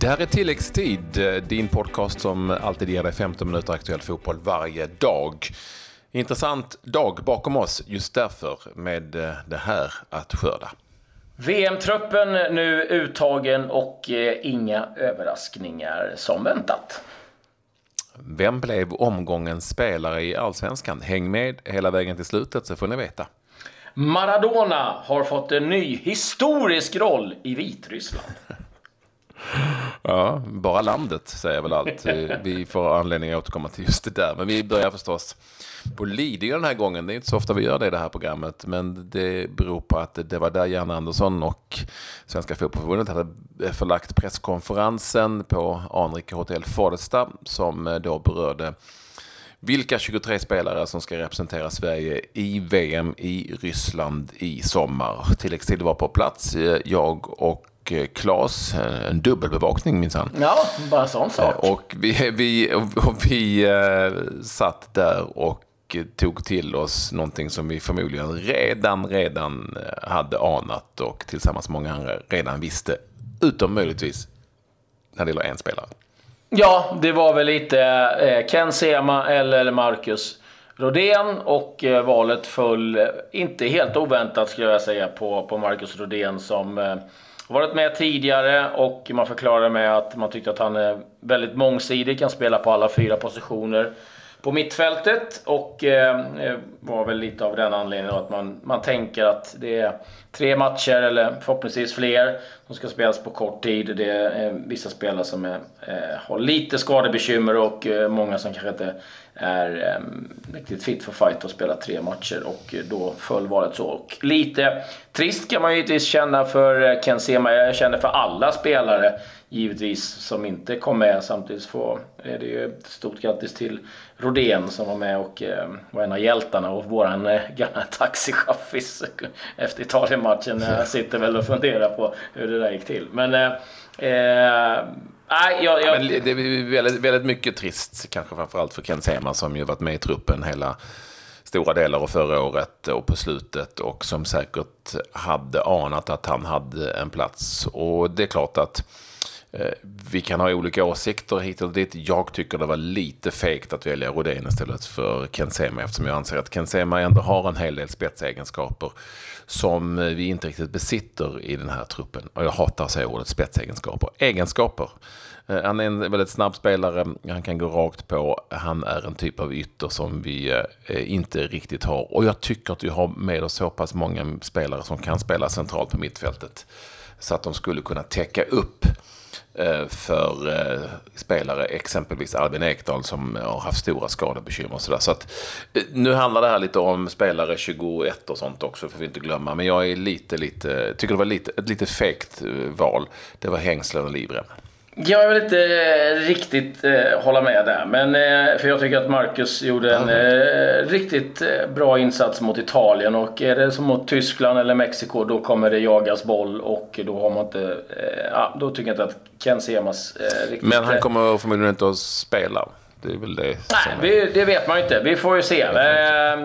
Det här är tilläggstid, din podcast som alltid ger dig 15 minuter aktuell fotboll varje dag. Intressant dag bakom oss just därför med det här att skörda. VM-truppen nu uttagen och eh, inga överraskningar som väntat. Vem blev omgångens spelare i Allsvenskan? Häng med hela vägen till slutet så får ni veta. Maradona har fått en ny historisk roll i Vitryssland. Ja, bara landet säger väl allt. Vi får anledning att återkomma till just det där. Men vi börjar förstås på Lidingö den här gången. Det är inte så ofta vi gör det i det här programmet. Men det beror på att det var där Janne Andersson och Svenska Fotbollförbundet hade förlagt presskonferensen på Anrika Hotell Forsta som eh, då berörde vilka 23 spelare som ska representera Sverige i VM i Ryssland i sommar. Tilläggstid var på plats. Eh, jag och Klas, en dubbelbevakning minsann. Ja, bara en sån sak. Och vi, vi, och vi äh, satt där och tog till oss någonting som vi förmodligen redan, redan hade anat och tillsammans med många andra redan visste. Utom möjligtvis när det gäller en spelare. Ja, det var väl lite eh, Ken Sema eller Marcus Rodén och eh, valet föll, eh, inte helt oväntat skulle jag säga, på, på Marcus Rodén som eh, varit med tidigare och man förklarade med att man tyckte att han är väldigt mångsidig, kan spela på alla fyra positioner på mittfältet och eh, var väl lite av den anledningen att man, man tänker att det är tre matcher eller förhoppningsvis fler som ska spelas på kort tid. Det är eh, vissa spelare som är, eh, har lite skadebekymmer och eh, många som kanske inte är eh, riktigt fit för fight och spelat tre matcher och eh, då föll valet så. Och lite trist kan man givetvis känna för eh, Ken Sema. Jag känner för alla spelare givetvis som inte kom med. Samtidigt får, är det ju ett stort grattis till Rodén som var med och eh, var en av hjältarna och våran eh, gamla taxichaffis efter Italien-matchen. Jag sitter väl och funderar på hur det där gick till. Men eh, eh Nej, jag, jag... Men det är väldigt, väldigt mycket trist, kanske framförallt för Ken Sema som ju varit med i truppen hela stora delar av förra året och på slutet och som säkert hade anat att han hade en plats. Och det är klart att Eh, vi kan ha olika åsikter hit och dit. Jag tycker det var lite fegt att välja Rodén istället för Ken Sema eftersom jag anser att Ken Sema ändå har en hel del spetsegenskaper som eh, vi inte riktigt besitter i den här truppen. Och jag hatar att säga ordet spetsegenskaper. Egenskaper. Eh, han är en väldigt snabb spelare, han kan gå rakt på. Han är en typ av ytter som vi inte riktigt har. Och jag tycker att vi har med oss så pass många spelare som kan spela centralt på mittfältet. Så att de skulle kunna täcka upp Eh, för eh, spelare, exempelvis Albin Ekdal som har haft stora skadebekymmer. Och så där. så att, eh, nu handlar det här lite om spelare 21 och sånt också, får vi inte glömma. Men jag är lite, lite, tycker det var lite, ett lite fegt val. Det var hängslen och livrem. Jag vill inte riktigt eh, hålla med där. Men, eh, för jag tycker att Marcus gjorde en eh, riktigt eh, bra insats mot Italien. Och är det som mot Tyskland eller Mexiko då kommer det jagas boll och då har man inte... Eh, ja, då tycker jag inte att Ken Semas eh, riktigt... Men han kommer förmodligen inte att spela. Det är väl det Nej, vi, det vet man ju inte. Vi får ju se. Eh,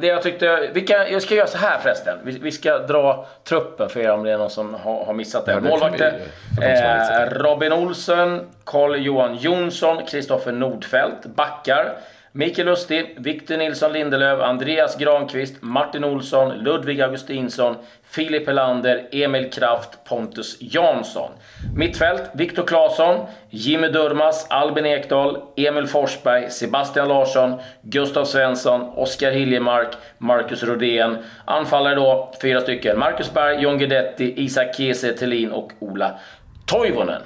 det jag tyckte... Vi kan, jag ska göra så här förresten. Vi, vi ska dra truppen för er om det är någon som har, har missat det. Ja, Målvakter. Eh, Robin Olsen, Carl-Johan Jonsson, Kristoffer Nordfeldt. Backar. Mikael Lustig, Victor Nilsson Lindelöf, Andreas Granqvist, Martin Olsson, Ludvig Augustinsson, Filip Helander, Emil Kraft, Pontus Jansson. Mittfält, Viktor Claesson, Jimmy Durmas, Albin Ekdal, Emil Forsberg, Sebastian Larsson, Gustav Svensson, Oskar Hiljemark, Marcus Rodén. Anfallare då, fyra stycken. Marcus Berg, John Guidetti, Isak Kiese Thelin och Ola Toivonen.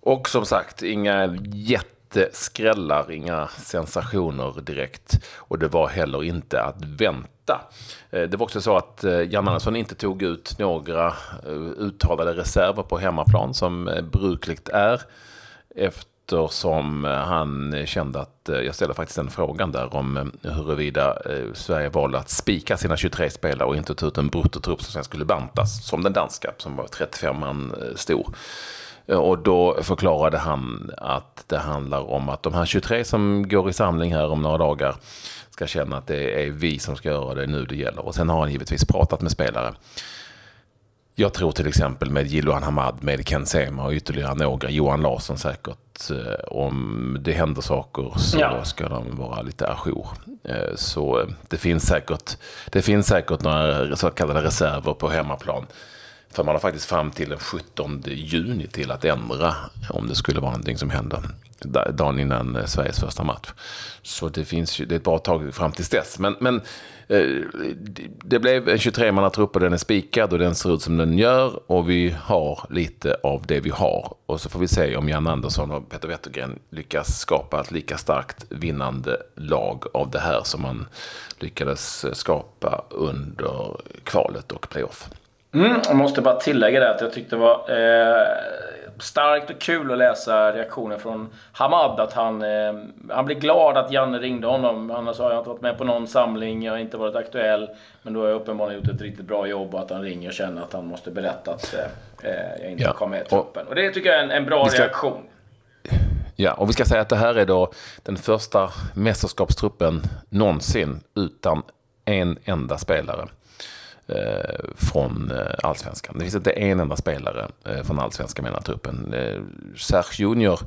Och som sagt, inga jätte skrällar, inga sensationer direkt. Och det var heller inte att vänta. Eh, det var också så att eh, Jan Andersson inte tog ut några eh, uttalade reserver på hemmaplan som brukligt är. Eftersom han kände att, jag ställde faktiskt den frågan där om huruvida Sverige valde att spika sina 23 spelare och inte ta ut en bruttotrupp som sen skulle bantas, som den danska som var 35 man stor. Och då förklarade han att det handlar om att de här 23 som går i samling här om några dagar ska känna att det är vi som ska göra det nu det gäller. Och sen har han givetvis pratat med spelare. Jag tror till exempel med Jiloan Hamad, med Ken Sema och ytterligare några, Johan Larsson säkert, eh, om det händer saker så ja. ska de vara lite ajour. Eh, så det finns säkert, det finns säkert några så kallade reserver på hemmaplan. För man har faktiskt fram till den 17 juni till att ändra om det skulle vara någonting som händer dagen innan eh, Sveriges första match. Så det finns ju, det är ett bra tag fram till dess. Men, men eh, det blev en 23-mannatrupp och den är spikad och den ser ut som den gör. Och vi har lite av det vi har. Och så får vi se om Jan Andersson och Peter Wettergren lyckas skapa ett lika starkt vinnande lag av det här som man lyckades skapa under kvalet och playoff. Mm, jag måste bara tillägga det att jag tyckte det var eh, starkt och kul att läsa reaktioner från Hamad. Att han, eh, han blir glad att Janne ringde honom. Annars har jag inte varit med på någon samling, jag har inte varit aktuell. Men då har jag uppenbarligen gjort ett riktigt bra jobb och att han ringer och känner att han måste berätta att eh, jag inte ja. kom med i truppen. Och det tycker jag är en, en bra ska... reaktion. Ja, och vi ska säga att det här är då den första mästerskapstruppen någonsin utan en enda spelare. Eh, från eh, allsvenskan. Det finns inte en enda spelare eh, från allsvenskan med den här truppen. Eh, Serge Junior,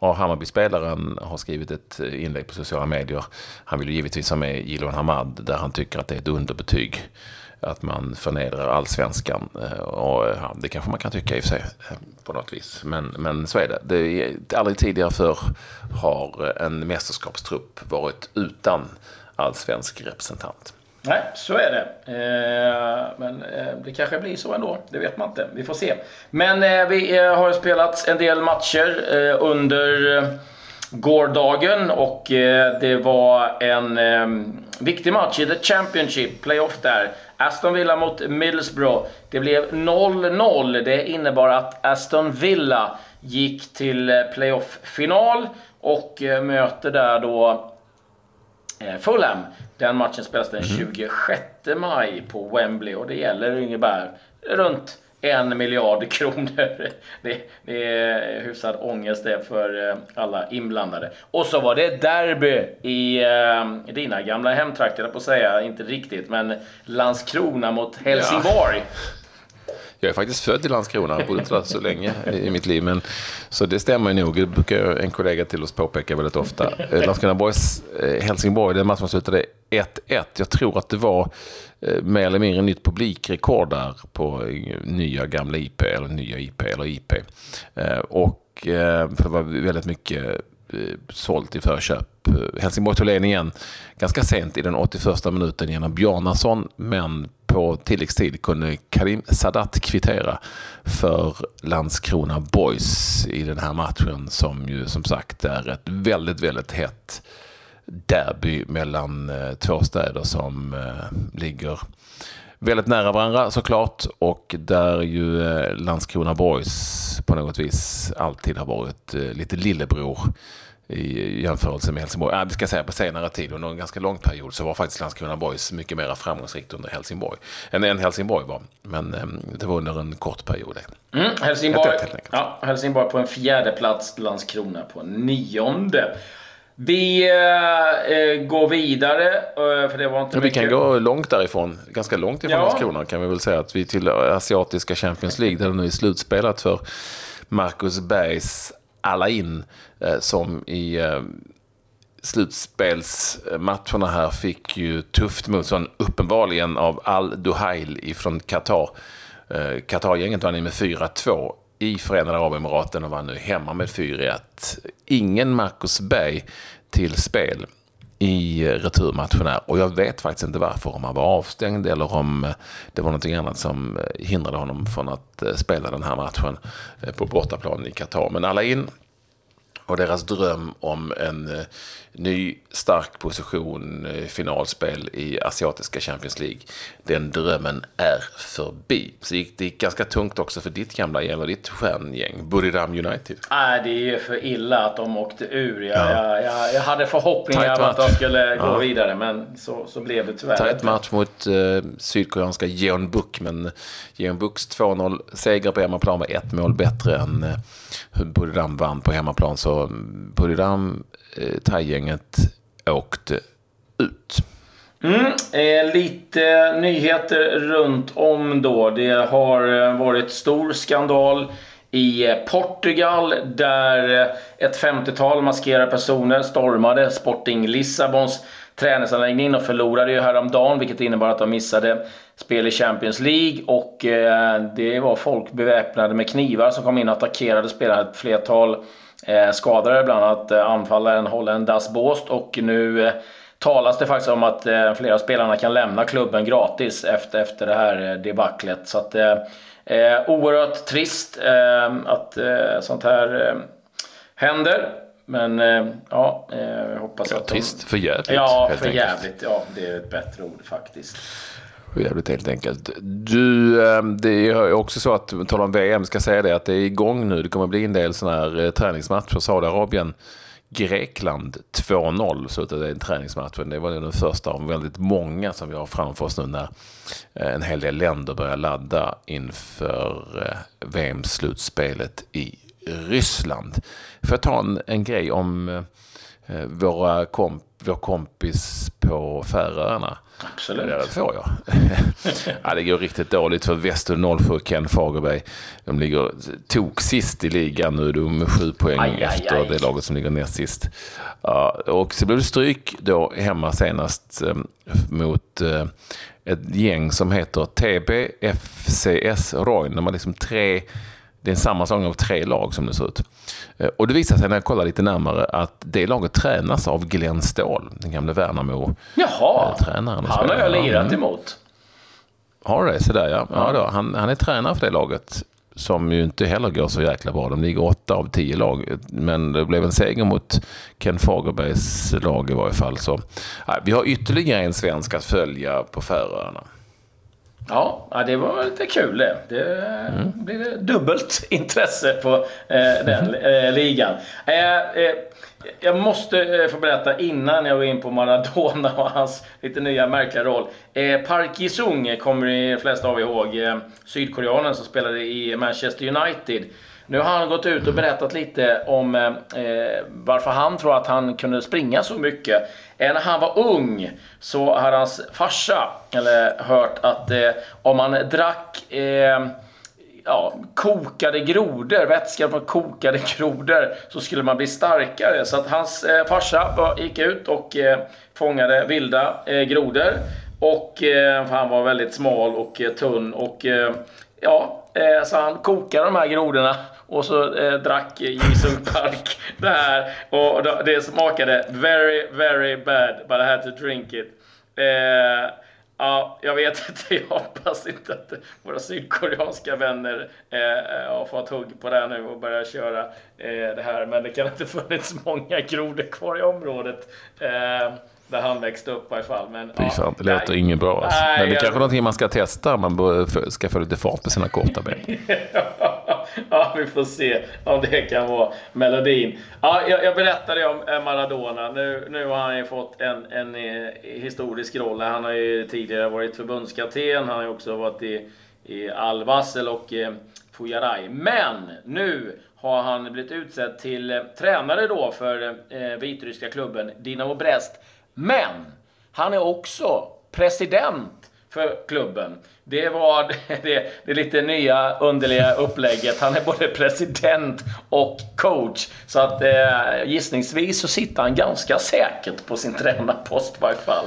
Hammarby-spelaren, har skrivit ett eh, inlägg på sociala medier. Han vill ju givetvis ha med Jiloan Hamad där han tycker att det är ett underbetyg att man förnedrar allsvenskan. Och, ja, det kanske man kan tycka i och för sig på något vis. Men, men så är det. det är, aldrig tidigare för har en mästerskapstrupp varit utan allsvensk representant. Nej, så är det. Eh, men eh, det kanske blir så ändå. Det vet man inte. Vi får se. Men eh, vi eh, har spelat en del matcher eh, under eh, gårdagen och det var en viktig match i The Championship, playoff där. Aston Villa mot Middlesbrough. Det blev 0-0. Det innebar att Aston Villa gick till playoff-final och möter där då Fulham den matchen spelas den 26 mhm. maj på Wembley och det gäller ungefär runt en miljard kronor. Det, det är hyfsad ångest det för eh, alla inblandade. Och så var det derby i uh, dina gamla hemtrakter, på att säga. Inte riktigt, men Landskrona mot Helsingborg. Ja. Jag är faktiskt född i Landskrona, jag bodde inte där så länge i mitt liv. Men, så det stämmer nog, det brukar en kollega till oss påpeka väldigt ofta. Eh, Landskrona Boys eh, Helsingborg, den matchen slutade 1-1. Jag tror att det var eh, mer eller mindre nytt publikrekord där på nya gamla IP, eller nya IP, eller IP. Och för det var väldigt mycket sålt i förköp. Helsingborg tog ledningen ganska sent i den 81 minuten genom Bjarnason, men på tilläggstid kunde Karim Sadat kvittera för Landskrona Boys i den här matchen som ju som sagt är ett väldigt, väldigt hett derby mellan eh, två städer som eh, ligger väldigt nära varandra såklart och där ju eh, Landskrona Boys på något vis alltid har varit lite lillebror i jämförelse med Helsingborg. Ja, vi ska säga på senare tid, under en ganska lång period, så var faktiskt Landskrona Boys mycket mer framgångsrikt under Helsingborg än, än Helsingborg var. Men eh, det var under en kort period. Mm, Helsingborg, ja, Helsingborg på en fjärde plats, Landskrona på nionde. Vi eh går vidare, eh, för det var inte ja, Vi kan gå långt därifrån, ganska långt ifrån ja. Landskrona kan vi väl säga. att Vi till Asiatiska Champions League, där det nu är slutspelat för Marcus Bergs alla in eh, som i eh, slutspelsmatcherna här fick ju tufft motstånd uppenbarligen av Al-Duhail ifrån Qatar. Eh, Qatar-gänget vann med 4-2 i Förenade Arabemiraten och vann nu hemma med 4-1. Ingen Marcus Berg till spel i returmatchen här. Och jag vet faktiskt inte varför, om han var avstängd eller om eh, det var någonting annat som eh, hindrade honom från att eh, spela den här matchen på bortaplan i Qatar. Men alla in och deras dröm om en eh, ny stark position, eh, finalspel i asiatiska Champions League. Den drömmen är förbi. Så det gick, ganska tungt också för ditt gamla gäng och ditt stjärngäng, Buriram United. Nej, det är ju för illa att de åkte ur. Jag, ja. jag, jag, jag hade förhoppningar om att de skulle gå ja. vidare, men så, så blev det tyvärr Tajt match mot eh, sydkoreanska Jeonbuk, men Jeonbuks 2-0 seger på hemmaplan var ett mål bättre än eh, Buriram vann på hemmaplan. Så Buriram, eh, thai åkte ut. Mm, eh, lite nyheter runt om då. Det har eh, varit stor skandal i eh, Portugal där eh, ett 50-tal maskerade personer stormade Sporting Lissabons träningsanläggning och förlorade ju häromdagen vilket innebar att de missade spel i Champions League och eh, det var folk beväpnade med knivar som kom in och attackerade spelare. Ett flertal skadade, bland annat eh, anfallaren Holland Das Bost och nu eh, talas det faktiskt om att eh, flera spelarna kan lämna klubben gratis efter, efter det här eh, debaclet. Så att, eh, eh oerhört trist eh, att eh, sånt här eh, händer. Men eh, ja, jag hoppas ja, att... Trist, för jävligt. Ja, för jävligt. Ja, det är ett bättre ord faktiskt. För jävligt helt enkelt. Du, eh, det är också så att, tala om VM, ska säga det att det är igång nu. Det kommer bli en del sådana här eh, träningsmatcher. Saudiarabien Grekland 2-0 Så det är en träningsmatch. Det var den första av väldigt många som vi har framför oss nu när eh, en hel del länder börjar ladda inför VM-slutspelet i Ryssland. Får jag ta en, en grej om våra komp vår kompis på Färöarna? Absolut. Det får jag. ja, det går riktigt dåligt för Väster 07, Ken Fagerberg. De ligger tok sist i ligan nu. De är sju poäng aj, efter aj, aj. det laget som ligger näst sist. Ja, och så blev det stryk då hemma senast eh, mot eh, ett gäng som heter TBFCS Royn. De har liksom tre det är en sammanslagning av tre lag som det ser ut. Eh, och det visar sig när jag kollar lite närmare att det laget tränas av Glenn Ståhl, den gamle Värnamo. Jaha, eh, han har jag lirat emot. Har du det? Så där, ja. ja då. Han, han är tränare för det laget. Som ju inte heller går så jäkla bra. De ligger åtta av tio lag. Men det blev en seger mot Ken Fagerbergs lag i varje fall. Så, ja, vi har ytterligare en svensk att följa på Färöarna. Ja, det var lite kul det. Det mm. blir dubbelt intresse på eh, den eh, ligan. Eh, eh jag måste eh, få berätta innan jag går in på Maradona och hans lite nya märkliga roll. Eh, Park Ji-Sung kommer de flesta av er ihåg. Sydkoreanen som spelade i Manchester United. Nu har han gått ut och berättat lite om eh, varför han tror att han kunde springa så mycket. När han var ung så hade hans farsa eller, hört att eh, om man drack eh, ja, kokade grodor, vätska från kokade grodor, så skulle man bli starkare. Så att hans eh, farsa gick ut och eh, fångade vilda eh, grodor. Och eh, han var väldigt smal och eh, tunn och eh, ja, eh, så han kokade de här grodorna och så eh, drack Jisung Park det här. Och det smakade very, very bad, but I had to drink it. Eh, ja, jag vet inte, jag hoppas inte att våra sydkoreanska vänner eh, har fått hugg på det här nu och börjar köra eh, det här. Men det kan inte funnits många grodor kvar i området. Eh, där han växte upp i alla fall. Men, Fy fan, det låter nej, inget bra. Alltså. Nej, Men det är jag... kanske någonting man ska testa. Man ska få lite fart på sina korta ben. ja, vi får se om det kan vara melodin. Ja, jag, jag berättade om eh, Maradona. Nu, nu har han ju fått en, en, eh, historisk roll. Han har ju tidigare varit förbundskapten. Han har ju också varit i, i Al Wassel och eh, Fujarai. Men nu har han blivit utsedd till eh, tränare då för eh, vitryska klubben Dinamo Brest. Men han är också president för klubben. Det var det, det lite nya underliga upplägget. Han är både president och coach. Så att eh, gissningsvis så sitter han ganska säkert på sin tränarpost i varje fall.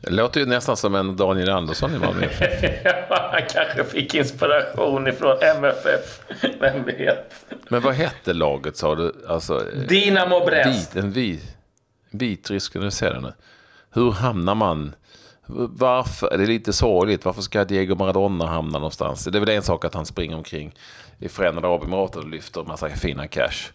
Det låter ju nästan som en Daniel Andersson i Malmö Han kanske fick inspiration ifrån MFF. Vem vet? Men vad hette laget sa du? Alltså, Dinamo Brest. en vit, vitrysk, nu ser jag nu. Hur hamnar man varför, det är lite sorgligt, varför ska Diego Maradona hamna någonstans? Det är väl en sak att han springer omkring i Förenade Arabemiraten och lyfter en massa fina cash.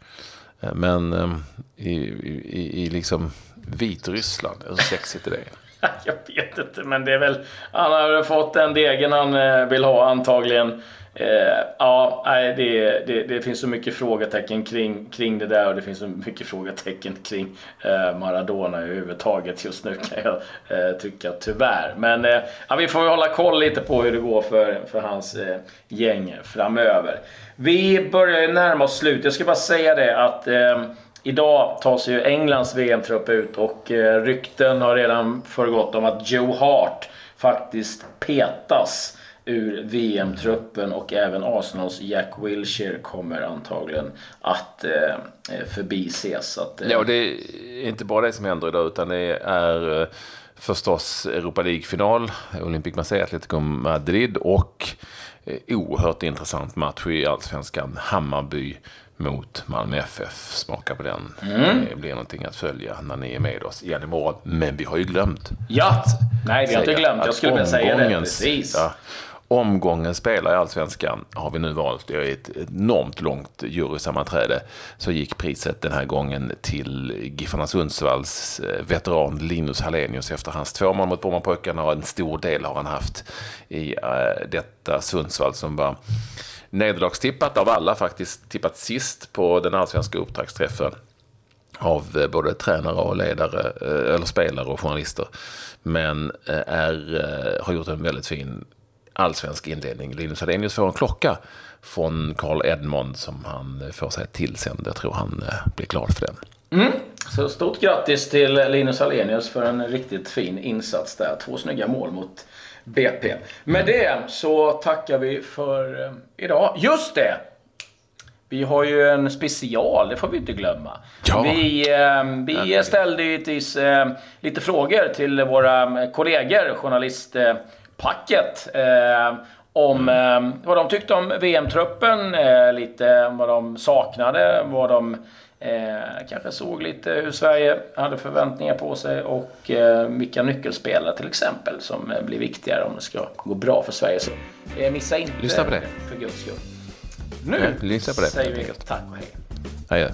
Men ehm, i, i, i liksom Vitryssland, hur sexigt är det? Jag vet inte, men det är väl... Han har fått den degen han eh, vill ha antagligen. Eh, ja, det, det, det, finns så mycket frågetecken kring, kring det där och det finns så mycket frågetecken kring eh, Maradona överhuvudtaget just nu kan jag eh, tycka tyvärr. Men eh, ja, vi får hålla koll lite på hur det går för, för hans eh, gäng framöver. Vi börjar närma oss slut. Jag ska bara säga det att eh, idag tas ju Englands VM-trupp ut och eh, rykten har redan föregått om att Joe Hart faktiskt petas ur VM-truppen och även Arsenals Jack Wilshere kommer antagligen att eh, förbises. Att, eh... Ja, och det är inte bara det som händer idag utan det är eh, förstås Europa League-final, Olympic Marseille, Atletico Madrid och eh, oerhört intressant match i Allsvenskan, Hammarby mot Malmö FF. Smaka på den. Mm. Det blir någonting att följa när ni är med oss igen imorgon. Men vi har ju glömt. Ja! Nej, vi har inte glömt. Jag skulle vilja säga det. Precis. Ja, omgången spelar i Allsvenskan har vi nu valt. Det är ett enormt långt jurysammanträde. Så gick priset den här gången till Giffarna Sundsvalls eh, veteran Linus Hallenius efter hans två mål mot Brommapojkarna och en stor del har han haft i eh, detta Sundsvall som var nederlagstippat av alla faktiskt. Tippat sist på den allsvenska upptaktsträffen av eh, både tränare och ledare, eller spelare och journalister. Men är, har gjort en väldigt fin allsvensk inledning. Linus Adenius får en klocka från Carl Edmond som han får sig tillsänd. Jag tror han eh, blir glad för den. Mm. Så stort grattis till Linus Alenius för en riktigt fin insats där. Två snygga mål mot BP. Med mm. det så tackar vi för eh, idag. Just det! Vi har ju en special, det får vi inte glömma. Ja. Vi, eh, vi ställde eh, lite frågor till våra kollegor, journalist eh, packet. Eh, om eh, vad de tyckte om VM-truppen, eh, lite vad de saknade, vad de eh, kanske såg lite hur Sverige hade förväntningar på sig och eh, vilka nyckelspelare till exempel som eh, blir viktigare om det ska gå bra för Sverige. Så missa inte Lyssna på det. för guds skull. Nu ja, på det, säger vi tack och hej. Hej.